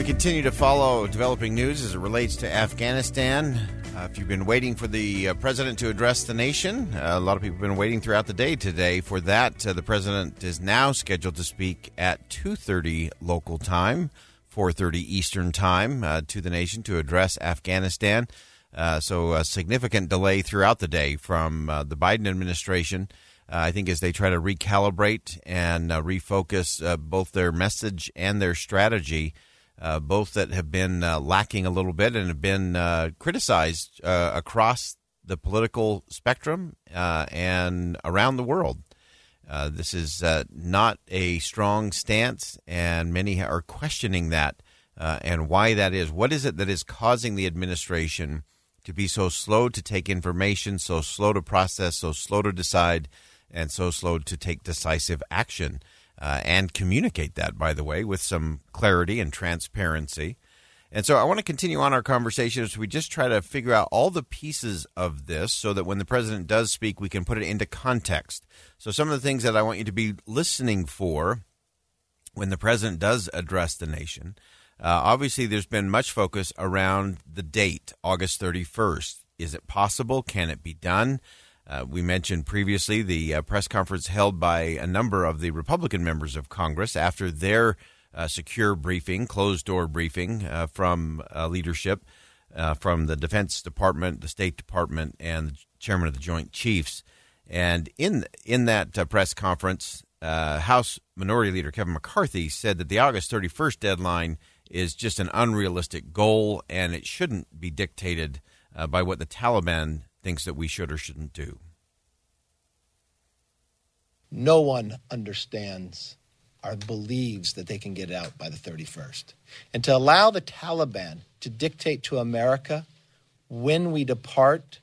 We continue to follow developing news as it relates to Afghanistan. Uh, if you've been waiting for the uh, president to address the nation, uh, a lot of people have been waiting throughout the day today for that. Uh, the president is now scheduled to speak at 2:30 local time, 4:30 Eastern time uh, to the nation to address Afghanistan. Uh, so a significant delay throughout the day from the Biden administration. I think as they try to recalibrate and refocus both their message and their strategy uh, both that have been uh, lacking a little bit and have been uh, criticized uh, across the political spectrum uh, and around the world. This is not a strong stance, and many are questioning that and why that is. What is it that is causing the administration to be so slow to take information, so slow to process, so slow to decide, and so slow to take decisive action? Uh, and communicate that, by the way, with some clarity and transparency. And so I want to continue on our conversation as we just try to figure out all the pieces of this so that when the president does speak, we can put it into context. So, some of the things that I want you to be listening for when the president does address the nation. Uh, obviously, there's been much focus around the date, August 31st. Is it possible? Can it be done? Uh, we mentioned previously the uh, press conference held by a number of the Republican members of Congress after their uh, secure briefing, closed door briefing uh, from uh, leadership uh, from the Defense Department, the State Department, and the chairman of the Joint Chiefs. And in in that press conference, House Minority Leader Kevin McCarthy said that the August 31st deadline is just an unrealistic goal, and it shouldn't be dictated by what the Taliban thinks that we should or shouldn't do. No one understands or believes that they can get out by the 31st. And to allow the Taliban to dictate to America when we depart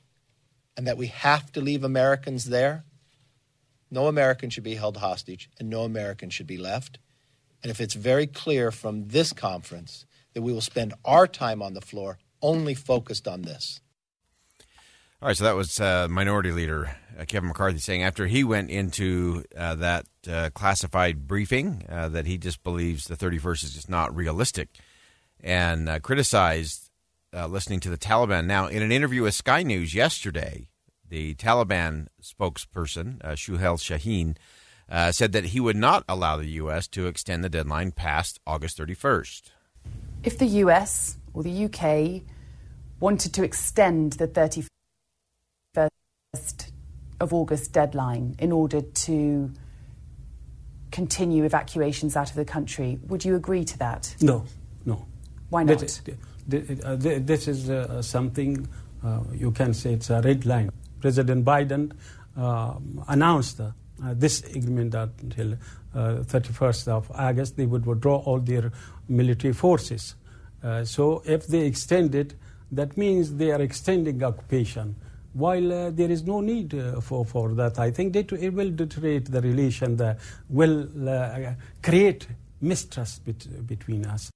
and that we have to leave Americans there, no American should be held hostage and no American should be left. And if it's very clear from this conference that we will spend our time on the floor only focused on this. All right, so that was uh, Minority Leader uh, Kevin McCarthy saying after he went into uh, that uh, classified briefing uh, that he just believes the 31st is just not realistic and uh, criticized listening to the Taliban. Now, in an interview with Sky News yesterday, the Taliban spokesperson, Suhail Shaheen, said that he would not allow the U.S. to extend the deadline past August 31st. If the U.S. or the U.K. wanted to extend the 31st, 1st of August deadline in order to continue evacuations out of the country. Would you agree to that? No, no. Why not? Uh, this is uh, something uh, you can say it's a red line. President Biden uh, announced this agreement that until 31st uh, of August they would withdraw all their military forces. so if they extend it, that means they are extending occupation while uh, there is no need uh, for, for that. I think it, it will deteriorate the relation, that will uh, create mistrust bet- between us.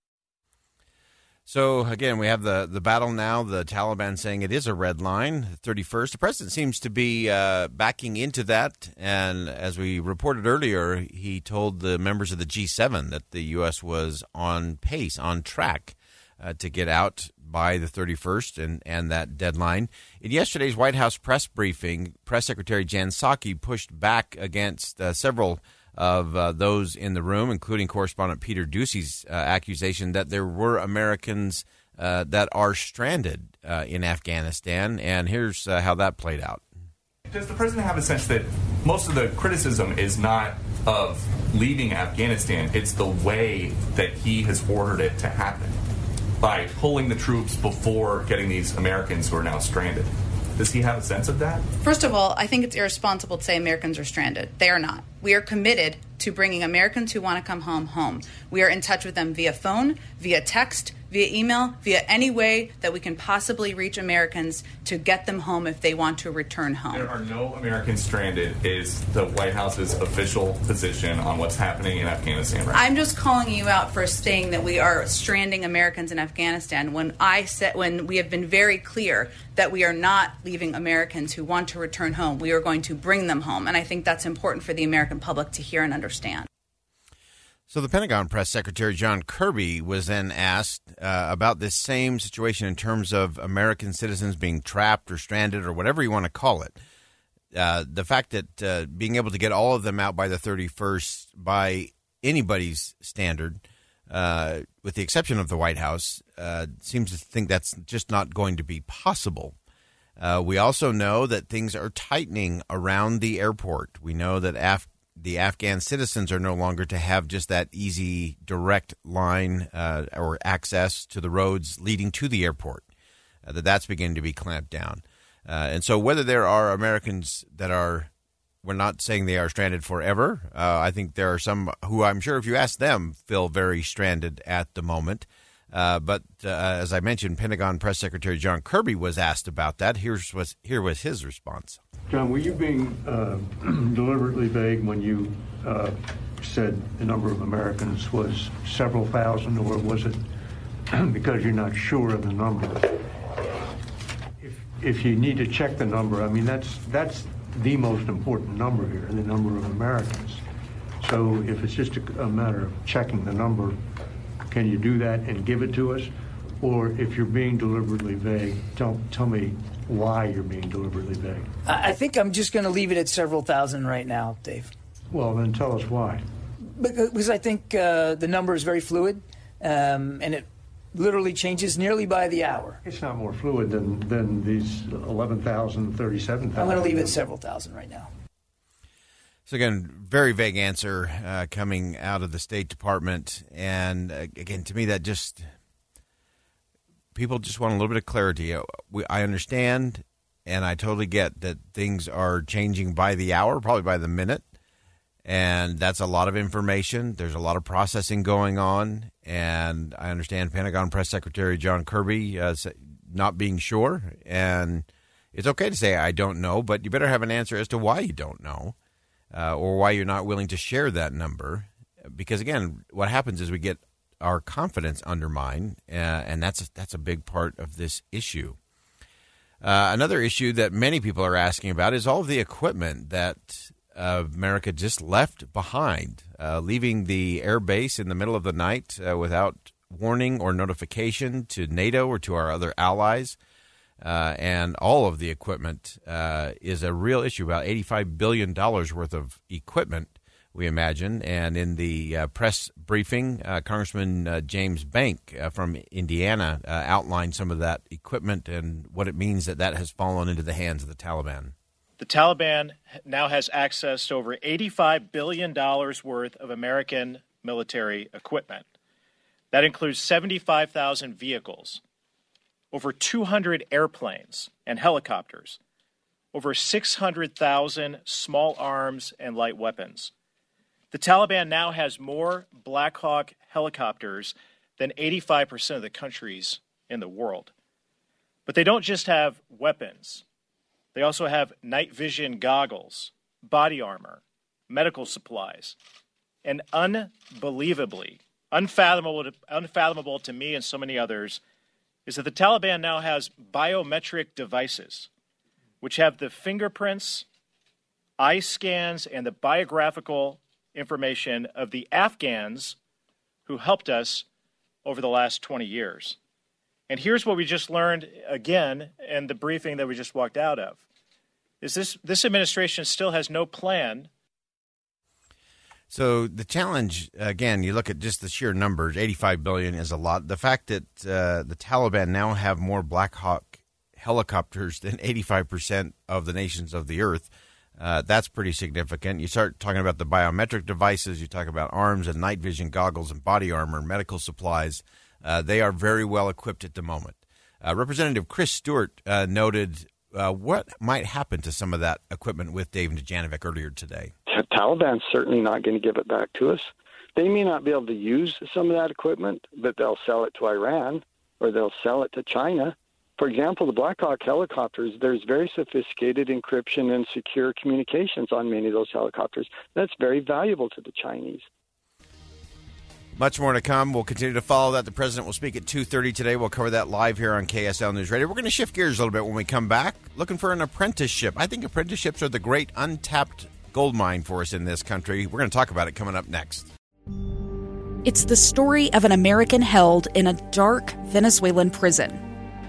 So again, we have the, the battle now. The Taliban saying it is a red line, 31st. The president seems to be uh, backing into that, and as we reported earlier, he told the members of the G7 that the U.S. was on pace, on track uh, to get out by the 31st and, and that deadline. In yesterday's White House press briefing, Press Secretary Jen Psaki pushed back against uh, several of uh, those in the room, including correspondent Peter Doocy's uh, accusation that there were Americans uh, that are stranded uh, in Afghanistan. And here's uh, how that played out. Does the president have a sense that most of the criticism is not of leaving Afghanistan, it's the way that he has ordered it to happen by pulling the troops before getting these Americans who are now stranded? Does he have a sense of that? First of all, I think it's irresponsible to say Americans are stranded. They are not. We are committed to bringing Americans who want to come home home. We are in touch with them via phone, via text, via email, via any way that we can possibly reach Americans to get them home if they want to return home. There are no Americans stranded, is the White House's official position on what's happening in Afghanistan right I'm just calling you out for saying that we are stranding Americans in Afghanistan when I said when we have been very clear that we are not leaving Americans who want to return home. We are going to bring them home. And I think that's important for the American public to hear and understand. So the Pentagon press secretary John Kirby was then asked uh, about this same situation in terms of American citizens being trapped or stranded or whatever you want to call it. Uh, the fact that uh, being able to get all of them out by the 31st by anybody's standard, uh, with the exception of the White House, uh, seems to think that's just not going to be possible. Uh, we also know that things are tightening around the airport. We know that Af- the Afghan citizens are no longer to have just that easy, direct line uh, or access to the roads leading to the airport. Uh, that that's beginning to be clamped down. Uh, and so, whether there are Americans that are, we're not saying they are stranded forever. Uh, I think there are some who I'm sure if you ask them, feel very stranded at the moment. Uh, but uh, as I mentioned, Pentagon Press Secretary John Kirby was asked about that. Here's was here was his response. John, were you being uh, deliberately vague when you uh, said the number of Americans was several thousand, or was it because you're not sure of the number? If, if you need to check the number, I mean, that's, that's the most important number here, the number of Americans. So if it's just a, a matter of checking the number, can you do that and give it to us? Or if you're being deliberately vague, tell, tell me why you're being deliberately vague. I think I'm just going to leave it at several thousand right now, Dave. Well, then tell us why. Because I think uh, the number is very fluid, um, and it literally changes nearly by the hour. It's not more fluid than, than these 11,000, 37,000. I'm going to leave it at several thousand right now. So again, very vague answer uh, coming out of the State Department, and uh, again, to me, that just people just want a little bit of clarity. Uh, I understand, and I totally get that things are changing by the hour, probably by the minute, and that's a lot of information. There's a lot of processing going on, and I understand Pentagon Press Secretary John Kirby uh, not being sure, and it's okay to say I don't know, but you better have an answer as to why you don't know, uh, or why you're not willing to share that number, because again, what happens is we get our confidence undermined, uh, and that's that's a big part of this issue. Uh, another issue that many people are asking about is all of the equipment that uh, America just left behind, uh, leaving the air base in the middle of the night uh, without warning or notification to NATO or to our other allies. Uh, and all of the equipment is a real issue. About $85 billion worth of equipment we imagine. And in the uh, press briefing, uh, Congressman uh, James Bank uh, from Indiana uh, outlined some of that equipment and what it means that that has fallen into the hands of the Taliban. The Taliban now has access to over $85 billion worth of American military equipment. That includes 75,000 vehicles, over 200 airplanes and helicopters, over 600,000 small arms and light weapons. The Taliban now has more Black Hawk helicopters than 85% of the countries in the world. But they don't just have weapons, they also have night vision goggles, body armor, medical supplies, and unbelievably, unfathomable to, unfathomable to me and so many others, is that the Taliban now has biometric devices which have the fingerprints, eye scans, and the biographical information of the Afghans who helped us over the last 20 years. And here's what we just learned again in the briefing that we just walked out of. Is this this administration still has no plan So the challenge again, you look at just the sheer numbers. Eighty-five billion is a lot. The fact that uh, the Taliban now have more Black Hawk helicopters than eighty-five percent of the nations of the earth. Uh, that's pretty significant. You start talking about the biometric devices. You talk about arms and night vision goggles and body armor, medical supplies. Uh, they are very well equipped at the moment. Uh, Representative Chris Stewart uh, noted uh, what might happen to some of that equipment with Dave Dujanovic earlier today. Taliban's certainly not going to give it back to us. They may not be able to use some of that equipment, but they'll sell it to Iran or they'll sell it to China. For example, the Black Hawk helicopters, there's very sophisticated encryption and secure communications on many of those helicopters. That's very valuable to the Chinese. Much more to come. We'll continue to follow that. The president will speak at 2.30 today. We'll cover that live here on KSL News Radio. We're going to shift gears a little bit when we come back, looking for an apprenticeship. I think apprenticeships are the great untapped gold mine for us in this country. We're going to talk about it coming up next. It's the story of an American held in a dark Venezuelan prison.